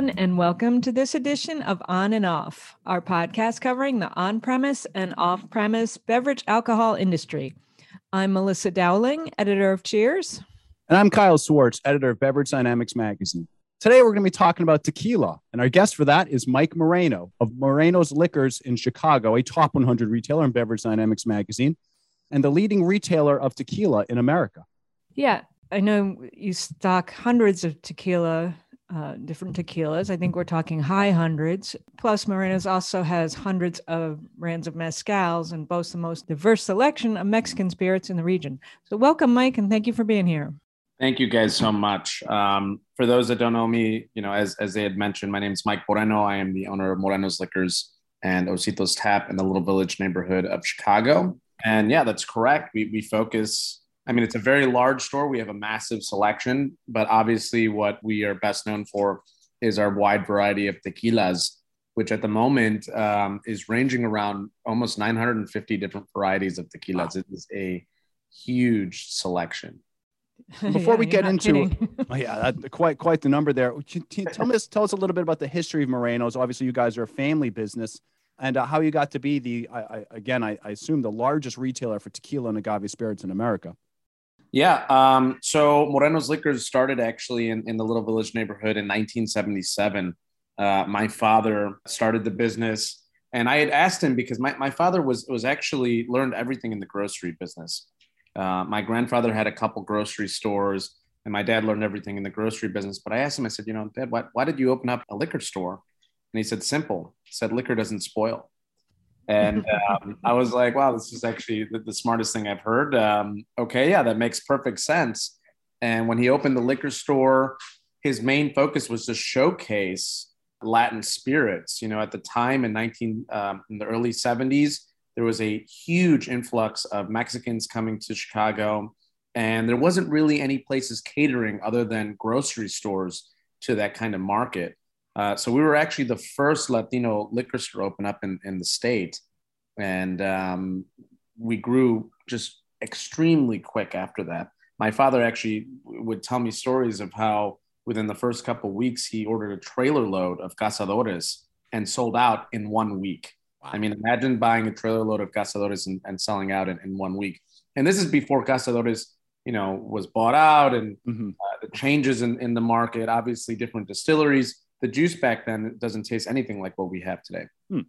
everyone, and welcome to this edition of On and Off, our podcast covering the on premise and off premise beverage alcohol industry. I'm Melissa Dowling, editor of Cheers. And I'm Kyle Swartz, editor of Beverage Dynamics Magazine. Today, we're going to be talking about tequila. And our guest for that is Mike Moreno of Moreno's Liquors in Chicago, a top 100 retailer in Beverage Dynamics Magazine, and the leading retailer of tequila in America. Yeah, I know you stock hundreds of tequila uh, different tequilas. I think we're talking high hundreds. Plus, Moreno's also has hundreds of brands of mezcals and boasts the most diverse selection of Mexican spirits in the region. So, welcome, Mike, and thank you for being here. Thank you guys so much. Um, for those that don't know me, you know, as, as they had mentioned, my name is Mike Moreno. I am the owner of Moreno's Liquors and Ositos Tap in the Little Village neighborhood of Chicago. And yeah, that's correct. We, we focus I mean, it's a very large store. We have a massive selection, but obviously, what we are best known for is our wide variety of tequilas, which at the moment um, is ranging around almost 950 different varieties of tequilas. Wow. It is a huge selection. Before yeah, we get into, oh yeah, that, quite quite the number there. Tell us tell us a little bit about the history of Moreno's. Obviously, you guys are a family business, and uh, how you got to be the I, I, again, I, I assume the largest retailer for tequila and agave spirits in America. Yeah. Um, so Moreno's Liquors started actually in, in the Little Village neighborhood in 1977. Uh, my father started the business, and I had asked him because my, my father was was actually learned everything in the grocery business. Uh, my grandfather had a couple grocery stores, and my dad learned everything in the grocery business. But I asked him, I said, you know, Dad, why, why did you open up a liquor store? And he said, simple. He said, liquor doesn't spoil. And um, I was like, wow, this is actually the, the smartest thing I've heard. Um, okay, yeah, that makes perfect sense. And when he opened the liquor store, his main focus was to showcase Latin spirits. You know, at the time in 19, um, in the early 70s, there was a huge influx of Mexicans coming to Chicago. And there wasn't really any places catering other than grocery stores to that kind of market. Uh, so we were actually the first Latino liquor store open up in, in the state. And um, we grew just extremely quick after that. My father actually would tell me stories of how within the first couple weeks he ordered a trailer load of cazadores and sold out in one week. Wow. I mean, imagine buying a trailer load of cazadores and, and selling out in, in one week. And this is before cazadores, you know, was bought out and mm-hmm. uh, the changes in, in the market, obviously different distilleries the juice back then doesn't taste anything like what we have today. Hmm.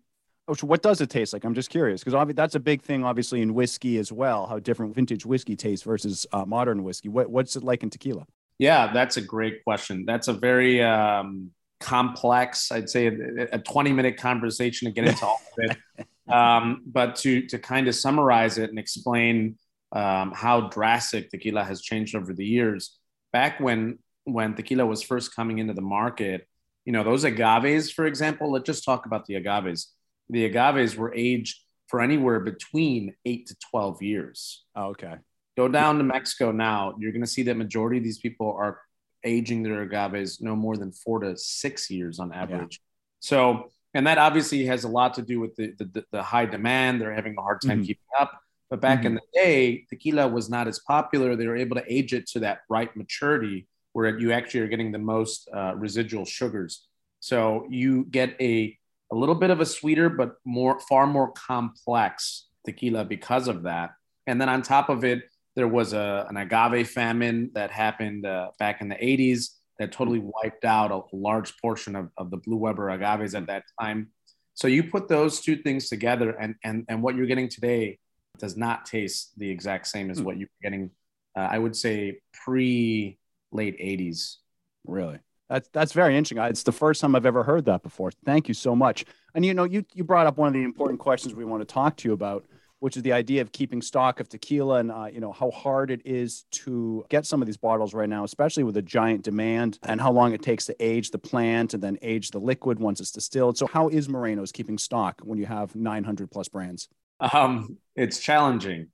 Oh, so what does it taste like? I'm just curious because that's a big thing, obviously, in whiskey as well. How different vintage whiskey tastes versus uh, modern whiskey. What, what's it like in tequila? Yeah, that's a great question. That's a very um, complex, I'd say, a, a 20 minute conversation to get into all of it. Um, but to to kind of summarize it and explain um, how drastic tequila has changed over the years. Back when when tequila was first coming into the market, you know, those agaves, for example, let's just talk about the agaves. The agaves were aged for anywhere between eight to 12 years. Oh, okay. Go down to Mexico now, you're going to see that majority of these people are aging their agaves no more than four to six years on average. Yeah. So, and that obviously has a lot to do with the, the, the high demand. They're having a hard time mm-hmm. keeping up. But back mm-hmm. in the day, tequila was not as popular. They were able to age it to that right maturity where you actually are getting the most uh, residual sugars. So you get a, a little bit of a sweeter, but more far more complex tequila because of that. And then on top of it, there was a, an agave famine that happened uh, back in the 80s that totally wiped out a large portion of, of the Blue Weber agaves at that time. So you put those two things together, and, and, and what you're getting today does not taste the exact same as hmm. what you're getting, uh, I would say, pre late 80s. Really? That's that's very interesting. It's the first time I've ever heard that before. Thank you so much. And you know, you you brought up one of the important questions we want to talk to you about, which is the idea of keeping stock of tequila and uh, you know how hard it is to get some of these bottles right now, especially with a giant demand, and how long it takes to age the plant and then age the liquid once it's distilled. So how is Moreno's keeping stock when you have 900 plus brands? Um, it's challenging.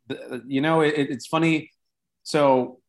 You know, it, it's funny. So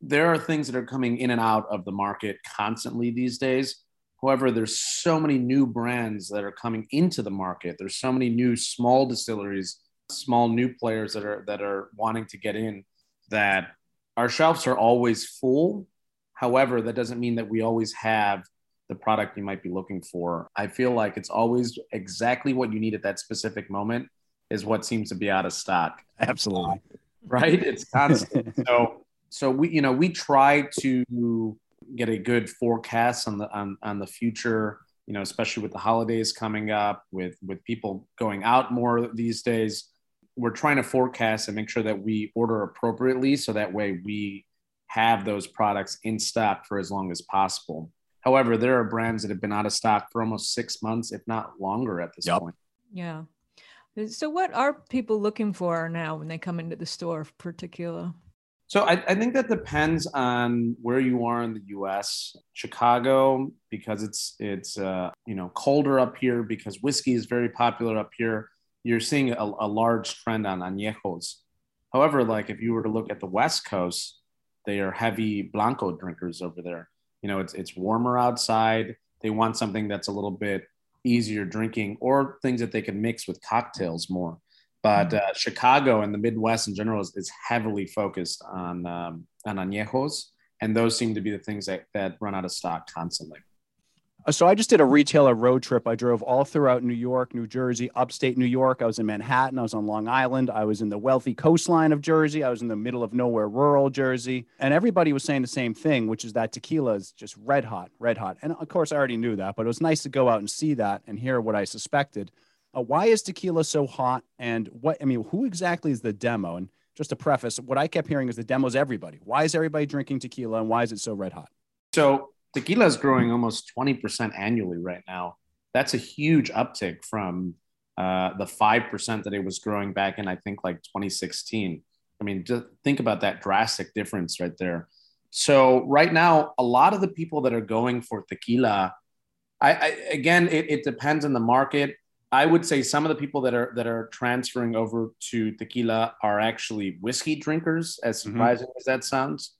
there are things that are coming in and out of the market constantly these days. However, there's so many new brands that are coming into the market. There's so many new small distilleries, small new players that are that are wanting to get in that our shelves are always full. However, that doesn't mean that we always have the product you might be looking for. I feel like it's always exactly what you need at that specific moment is what seems to be out of stock. Absolutely. Right? It's constant. so so we you know we try to get a good forecast on the on, on the future you know especially with the holidays coming up with with people going out more these days. We're trying to forecast and make sure that we order appropriately so that way we have those products in stock for as long as possible. However there are brands that have been out of stock for almost six months if not longer at this yep. point. Yeah. So what are people looking for now when they come into the store for tequila so I, I, think that depends on where you are in the U.S. Chicago, because it's it's uh, you know colder up here, because whiskey is very popular up here. You're seeing a, a large trend on añejos. However, like if you were to look at the West Coast, they are heavy blanco drinkers over there. You know, it's it's warmer outside. They want something that's a little bit easier drinking, or things that they can mix with cocktails more. But uh, Chicago and the Midwest in general is, is heavily focused on um, on añejos, and those seem to be the things that, that run out of stock constantly. Uh, so I just did a retailer road trip. I drove all throughout New York, New Jersey, upstate New York. I was in Manhattan. I was on Long Island. I was in the wealthy coastline of Jersey. I was in the middle of nowhere, rural Jersey. And everybody was saying the same thing, which is that tequila is just red hot, red hot. And of course, I already knew that, but it was nice to go out and see that and hear what I suspected. Uh, why is tequila so hot? And what, I mean, who exactly is the demo? And just to preface, what I kept hearing is the demo's everybody. Why is everybody drinking tequila and why is it so red hot? So tequila is growing almost 20% annually right now. That's a huge uptick from uh, the 5% that it was growing back in, I think, like 2016. I mean, just think about that drastic difference right there. So, right now, a lot of the people that are going for tequila, I, I again, it, it depends on the market. I would say some of the people that are that are transferring over to tequila are actually whiskey drinkers, as mm-hmm. surprising mm-hmm. as that sounds.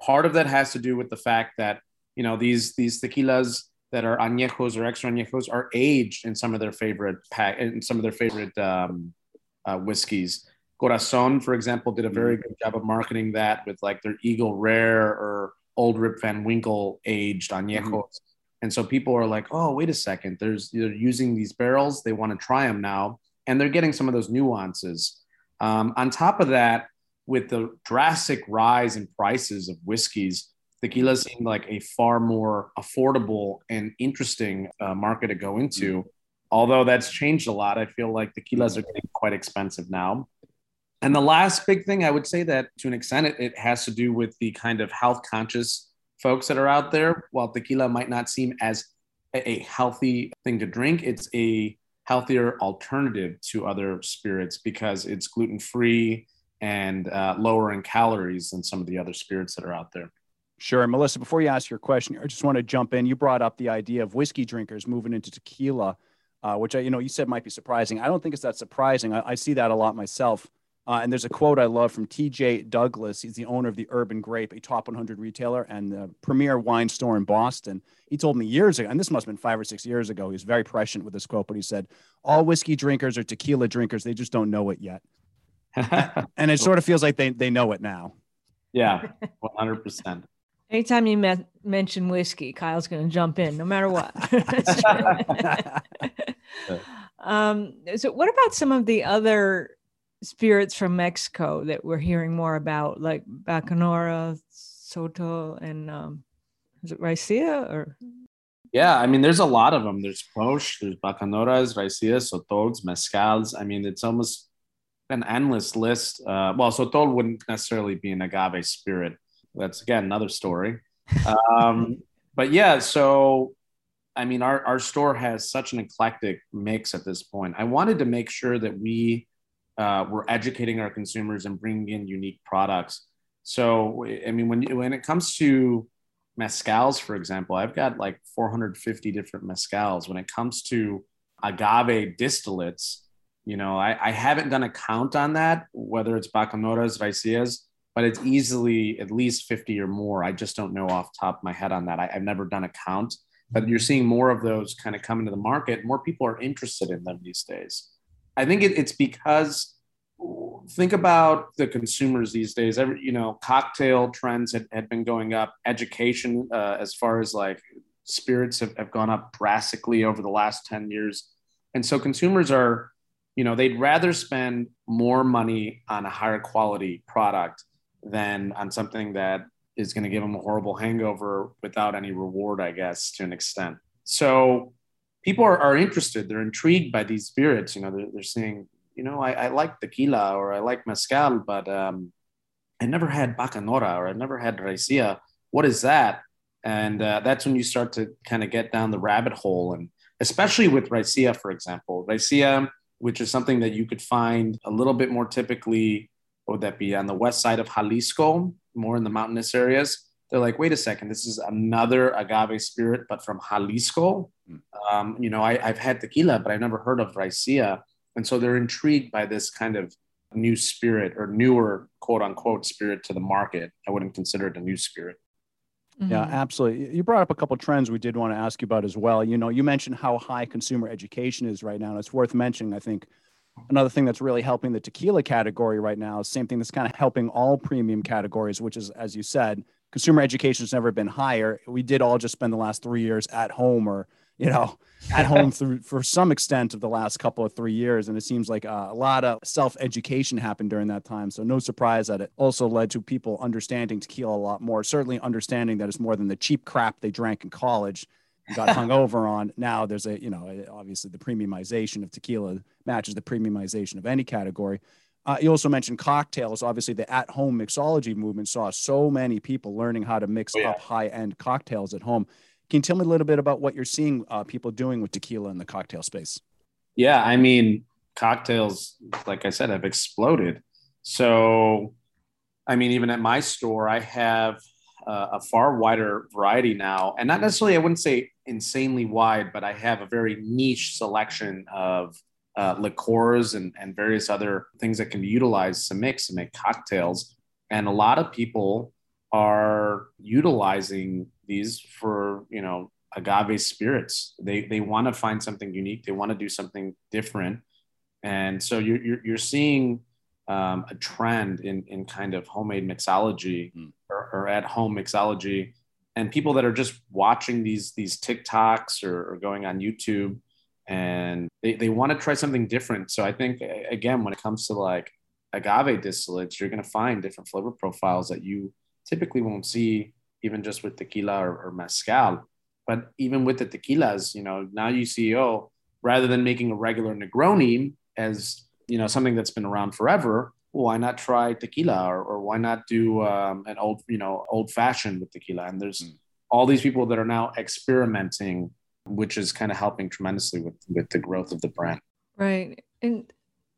Part of that has to do with the fact that you know these these tequilas that are añejos or extra añejos are aged in some of their favorite pack in some of their favorite um, uh, whiskeys. Corazon, for example, did a very mm-hmm. good job of marketing that with like their Eagle Rare or Old Rip Van Winkle aged añejos. Mm-hmm and so people are like, oh, wait a second, there's they're using these barrels, they want to try them now, and they're getting some of those nuances. Um, on top of that, with the drastic rise in prices of whiskeys, tequila seemed like a far more affordable and interesting uh, market to go into. Mm-hmm. Although that's changed a lot, I feel like tequilas are getting quite expensive now. And the last big thing I would say that to an extent it, it has to do with the kind of health conscious folks that are out there, while tequila might not seem as a healthy thing to drink, it's a healthier alternative to other spirits because it's gluten free and uh, lower in calories than some of the other spirits that are out there. Sure. Melissa, before you ask your question, I just want to jump in. You brought up the idea of whiskey drinkers moving into tequila, uh, which I, you know, you said might be surprising. I don't think it's that surprising. I, I see that a lot myself. Uh, and there's a quote I love from TJ Douglas. He's the owner of the Urban Grape, a top 100 retailer and the premier wine store in Boston. He told me years ago, and this must have been five or six years ago, he was very prescient with this quote, but he said, All whiskey drinkers are tequila drinkers. They just don't know it yet. and it sort of feels like they, they know it now. Yeah, 100%. Anytime you me- mention whiskey, Kyle's going to jump in no matter what. um, so, what about some of the other spirits from Mexico that we're hearing more about, like Bacanora, Sotol, and um, is it Raicilla or? Yeah, I mean, there's a lot of them. There's Pox, there's Bacanoras, Raicillas, Sotols, Mezcals. I mean, it's almost an endless list. Uh, well, Sotol wouldn't necessarily be an agave spirit. That's again another story. Um, but yeah, so I mean, our, our store has such an eclectic mix at this point. I wanted to make sure that we uh, we're educating our consumers and bringing in unique products. So, I mean, when when it comes to mezcals, for example, I've got like 450 different mezcals. When it comes to agave distillates, you know, I, I haven't done a count on that, whether it's bacanoras, raicillas, but it's easily at least 50 or more. I just don't know off top of my head on that. I, I've never done a count, but you're seeing more of those kind of come into the market. More people are interested in them these days. I think it, it's because think about the consumers these days. Every you know, cocktail trends had, had been going up. Education, uh, as far as like spirits have, have gone up drastically over the last 10 years. And so consumers are, you know, they'd rather spend more money on a higher quality product than on something that is going to give them a horrible hangover without any reward, I guess, to an extent. So people are, are interested. They're intrigued by these spirits. You know, they're, they're saying, you know, I, I like tequila or I like mezcal, but um, I never had bacanora or I never had raicilla. What is that? And uh, that's when you start to kind of get down the rabbit hole. And especially with raicilla, for example, raicilla, which is something that you could find a little bit more typically, would that be on the west side of Jalisco, more in the mountainous areas? They're like, wait a second, this is another agave spirit, but from Jalisco. Mm. Um, you know, I, have had tequila, but I've never heard of raicilla. And so they're intrigued by this kind of new spirit or newer quote unquote spirit to the market. I wouldn't consider it a new spirit. Mm-hmm. Yeah, absolutely. You brought up a couple trends we did want to ask you about as well. You know, you mentioned how high consumer education is right now, and it's worth mentioning. I think another thing that's really helping the tequila category right now same thing that's kind of helping all premium categories, which is, as you said, consumer education has never been higher. We did all just spend the last three years at home or you know, at home through for some extent of the last couple of three years. And it seems like uh, a lot of self education happened during that time. So no surprise that it also led to people understanding tequila a lot more. Certainly understanding that it's more than the cheap crap they drank in college and got hung over on. Now there's a, you know, obviously the premiumization of tequila matches the premiumization of any category. Uh, you also mentioned cocktails. Obviously, the at-home mixology movement saw so many people learning how to mix oh, yeah. up high-end cocktails at home. Can you tell me a little bit about what you're seeing uh, people doing with tequila in the cocktail space? Yeah, I mean, cocktails, like I said, have exploded. So, I mean, even at my store, I have uh, a far wider variety now, and not necessarily, I wouldn't say insanely wide, but I have a very niche selection of uh, liqueurs and, and various other things that can be utilized to mix and make cocktails. And a lot of people are utilizing these for you know agave spirits they they want to find something unique they want to do something different and so you're you're, you're seeing um, a trend in in kind of homemade mixology mm. or, or, at home mixology and people that are just watching these these tiktoks or, or going on youtube and they, they want to try something different so i think again when it comes to like agave distillates you're going to find different flavor profiles that you typically won't see even just with tequila or, or mezcal. But even with the tequilas, you know, now you see, oh, rather than making a regular Negroni as, you know, something that's been around forever, well, why not try tequila or, or why not do um, an old, you know, old fashioned with tequila? And there's mm. all these people that are now experimenting, which is kind of helping tremendously with, with the growth of the brand. Right. And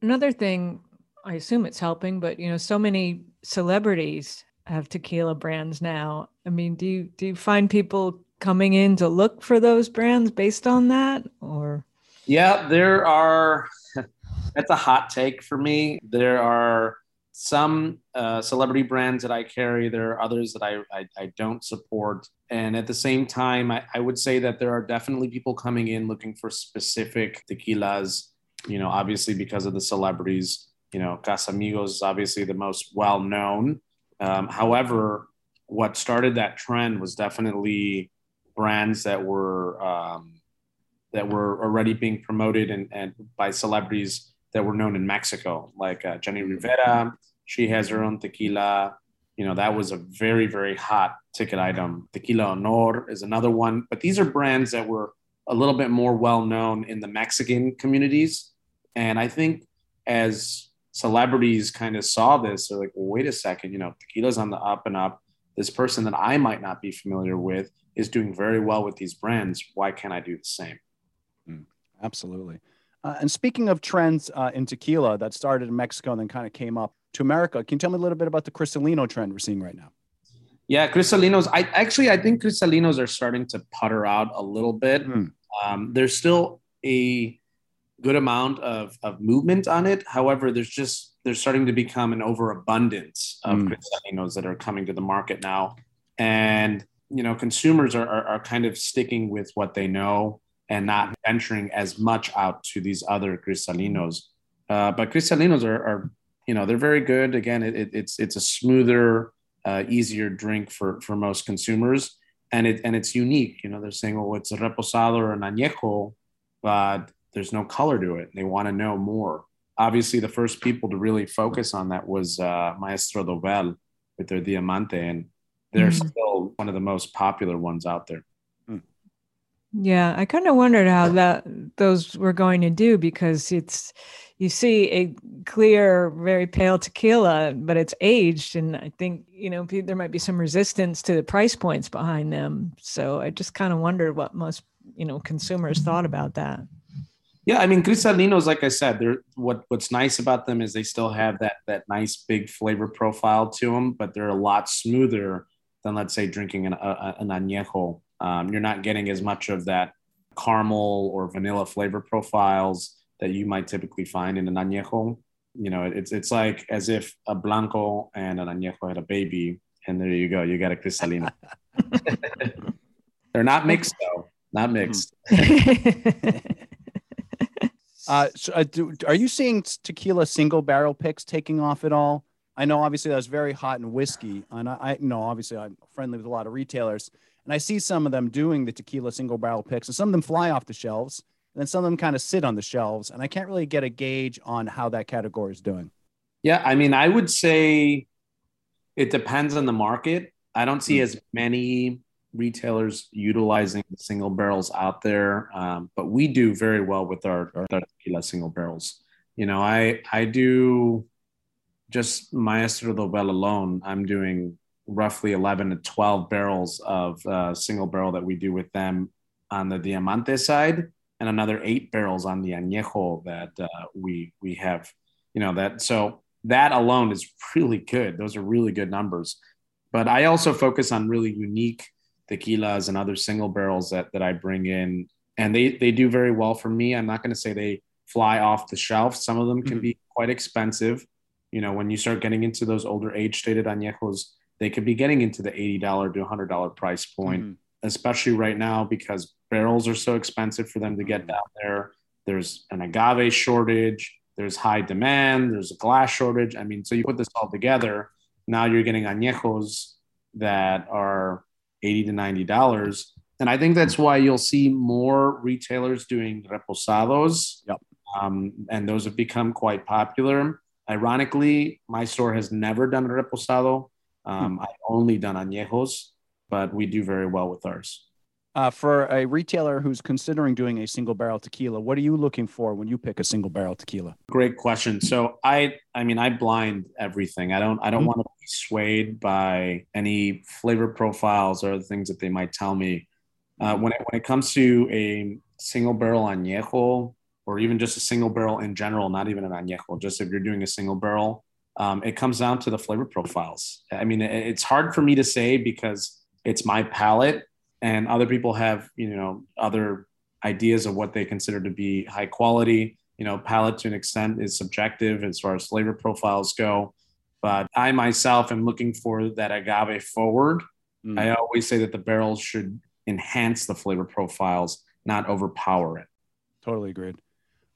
another thing, I assume it's helping, but, you know, so many celebrities have tequila brands now. I mean, do you do you find people coming in to look for those brands based on that or Yeah, there are that's a hot take for me. There are some uh, celebrity brands that I carry. There are others that I, I, I don't support. And at the same time, I, I would say that there are definitely people coming in looking for specific tequilas, you know, obviously because of the celebrities. You know, Casamigos is obviously the most well known. Um, however, what started that trend was definitely brands that were um, that were already being promoted and, and by celebrities that were known in Mexico, like uh, Jenni Rivera. She has her own tequila. You know, that was a very, very hot ticket item. Tequila Honor is another one. But these are brands that were a little bit more well known in the Mexican communities. And I think as celebrities kind of saw this. They're like, well, wait a second, you know, tequila's on the up and up. This person that I might not be familiar with is doing very well with these brands. Why can't I do the same? Mm, absolutely. Uh, and speaking of trends uh, in tequila that started in Mexico and then kind of came up to America, can you tell me a little bit about the Cristalino trend we're seeing right now? Yeah, Cristalinos. I actually I think Cristalinos are starting to putter out a little bit. Mm. Um, there's still a good amount of, of movement on it. However, there's just there's starting to become an overabundance of mm. cristalinos that are coming to the market now, and you know consumers are, are, are kind of sticking with what they know and not venturing as much out to these other cristalinos. Uh, but cristalinos are, are, you know they're very good. Again, it, it, it's it's a smoother, uh, easier drink for for most consumers. and it and it's unique. You know, they're saying, "Well, it's a reposado or an añejo," but there's no color to it. They want to know more. Obviously, the first people to really focus on that was uh, Maestro Dobel with their Diamante, and they're mm-hmm. still one of the most popular ones out there. Yeah, I kind of wondered how that those were going to do because it's you see a clear, very pale tequila, but it's aged, and I think you know there might be some resistance to the price points behind them. So I just kind of wondered what most you know consumers mm-hmm. thought about that. Yeah, I mean cristalinos, like I said, they're what what's nice about them is they still have that that nice big flavor profile to them, but they're a lot smoother than let's say drinking an, a, an añejo um, you're not getting as much of that caramel or vanilla flavor profiles that you might typically find in an añejo. You know, it's it's like as if a blanco and an añejo had a baby, and there you go, you got a cristalino. They're not mixed though, not mixed. uh, so, uh, do, are you seeing tequila single barrel picks taking off at all? I know obviously that was very hot in whiskey, and I know obviously I'm friendly with a lot of retailers. And I see some of them doing the tequila single barrel picks, and some of them fly off the shelves, and then some of them kind of sit on the shelves. And I can't really get a gauge on how that category is doing. Yeah, I mean, I would say it depends on the market. I don't see mm. as many retailers utilizing the single barrels out there, um, but we do very well with our, our tequila single barrels. You know, I I do just Maestro Dobel alone. I'm doing roughly 11 to 12 barrels of uh, single barrel that we do with them on the Diamante side, and another eight barrels on the Añejo that uh, we we have. You know that so that alone is really good. Those are really good numbers. But I also focus on really unique tequilas and other single barrels that that I bring in, and they they do very well for me. I'm not going to say they fly off the shelf. Some of them can mm-hmm. be quite expensive. You know, when you start getting into those older age stated añejos, they could be getting into the $80 to $100 price point, mm-hmm. especially right now because barrels are so expensive for them to get mm-hmm. down there. There's an agave shortage, there's high demand, there's a glass shortage. I mean, so you put this all together, now you're getting añejos that are 80 to $90. And I think that's why you'll see more retailers doing reposados. Yep. Um, and those have become quite popular. Ironically, my store has never done a reposado. Um, I've only done añejos, but we do very well with ours. Uh, for a retailer who's considering doing a single barrel tequila, what are you looking for when you pick a single barrel tequila? Great question. So I, I mean, I blind everything. I don't, I don't mm-hmm. want to be swayed by any flavor profiles or the things that they might tell me. Uh, when it when it comes to a single barrel añejo, or even just a single barrel in general, not even an añejo, just if you're doing a single barrel, um, it comes down to the flavor profiles. I mean, it's hard for me to say because it's my palate, and other people have you know other ideas of what they consider to be high quality. You know, palate to an extent is subjective as far as flavor profiles go. But I myself am looking for that agave forward. Mm. I always say that the barrels should enhance the flavor profiles, not overpower it. Totally agreed.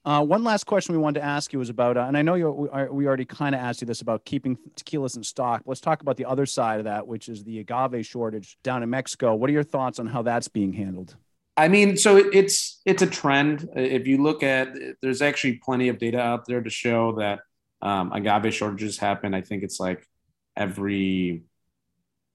Uh, one last question we wanted to ask you was about, uh, and I know you we already kind of asked you this about keeping tequilas in stock. Let's talk about the other side of that, which is the agave shortage down in Mexico. What are your thoughts on how that's being handled? I mean, so it's it's a trend. If you look at, there's actually plenty of data out there to show that um, agave shortages happen. I think it's like every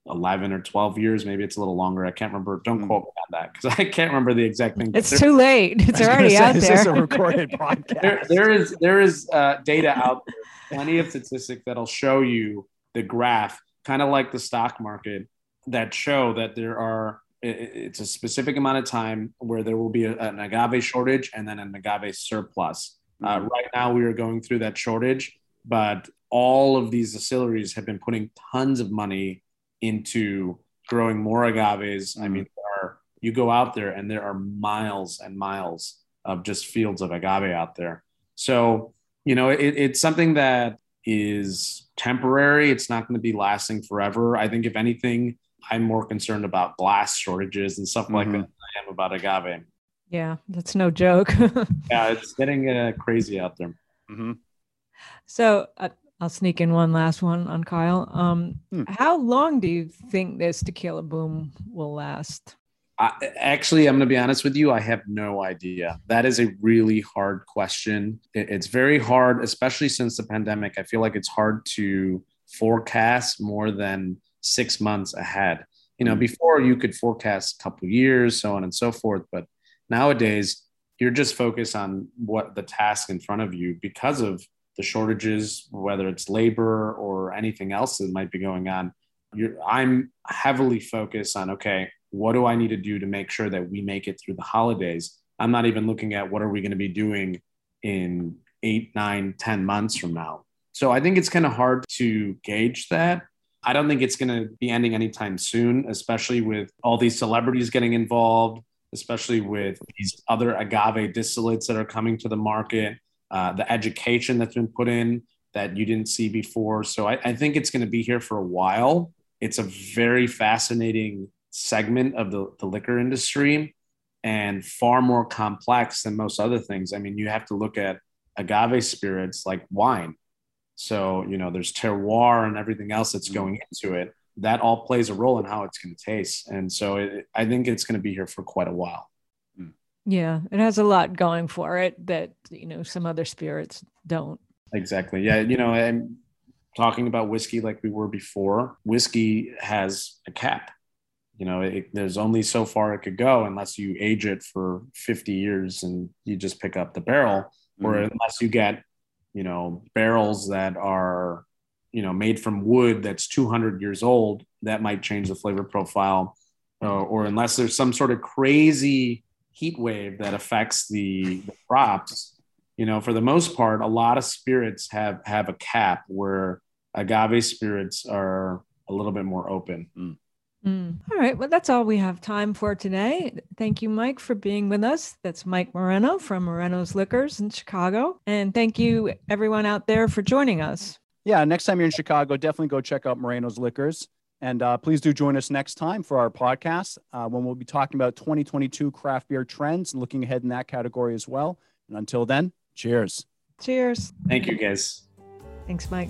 11 or 12 years. Maybe it's a little longer. I can't remember. Don't mm. quote me on that because I can't remember the exact thing. It's too late. It's already say, out there. This is a recorded podcast. there, there is there is uh, data out there, plenty of statistics that'll show you the graph, kind of like the stock market, that show that there are. It's a specific amount of time where there will be a, an agave shortage and then an agave surplus. Uh, right now, we are going through that shortage, but all of these distilleries have been putting tons of money into growing more agaves. Mm-hmm. I mean, are, you go out there and there are miles and miles of just fields of agave out there. So, you know, it, it's something that is temporary. It's not going to be lasting forever. I think, if anything, I'm more concerned about glass shortages and stuff mm-hmm. like that I am about agave. Yeah, that's no joke. yeah, it's getting uh, crazy out there. Mm-hmm. So, uh, I'll sneak in one last one on Kyle. Um, hmm. How long do you think this tequila boom will last? I, actually, I'm going to be honest with you. I have no idea. That is a really hard question. It, it's very hard, especially since the pandemic. I feel like it's hard to forecast more than six months ahead. You know, hmm. before you could forecast a couple years, so on and so forth. But nowadays, you're just focused on what the task in front of you because of the shortages, whether it's labor or anything else that might be going on. You're, I'm heavily focused on okay, what do I need to do to make sure that we make it through the holidays? I'm not even looking at what are we going to be doing in eight, nine, ten months from now. So I think it's kind of hard to gauge that. I don't think it's going to be ending anytime soon, especially with all these celebrities getting involved, especially with these other agave distillates that are coming to the market. Uh, the education that's been put in that you didn't see before. So I, I think it's going to be here for a while. It's a very fascinating segment of the, the liquor industry and far more complex than most other things. I mean, you have to look at agave spirits like wine. So, you know, there's terroir and everything else that's mm-hmm. going into it. That all plays a role in how it's going to taste. And so it, I think it's going to be here for quite a while. Yeah, it has a lot going for it that you know some other spirits don't. Exactly. Yeah, you know, and talking about whiskey like we were before, whiskey has a cap. You know, it, there's only so far it could go unless you age it for 50 years and you just pick up the barrel, mm-hmm. or unless you get, you know, barrels that are, you know, made from wood that's 200 years old, that might change the flavor profile. Uh, or unless there's some sort of crazy heat wave that affects the, the crops, you know, for the most part, a lot of spirits have have a cap where agave spirits are a little bit more open. Mm. Mm. All right. Well, that's all we have time for today. Thank you, Mike, for being with us. That's Mike Moreno from Moreno's Liquors in Chicago. And thank you, everyone out there, for joining us. Yeah. Next time you're in Chicago, definitely go check out Moreno's Liquors. And uh, please do join us next time for our podcast uh, when we'll be talking about 2022 craft beer trends and looking ahead in that category as well. And until then, cheers. Cheers. Thank you, guys. Thanks, Mike.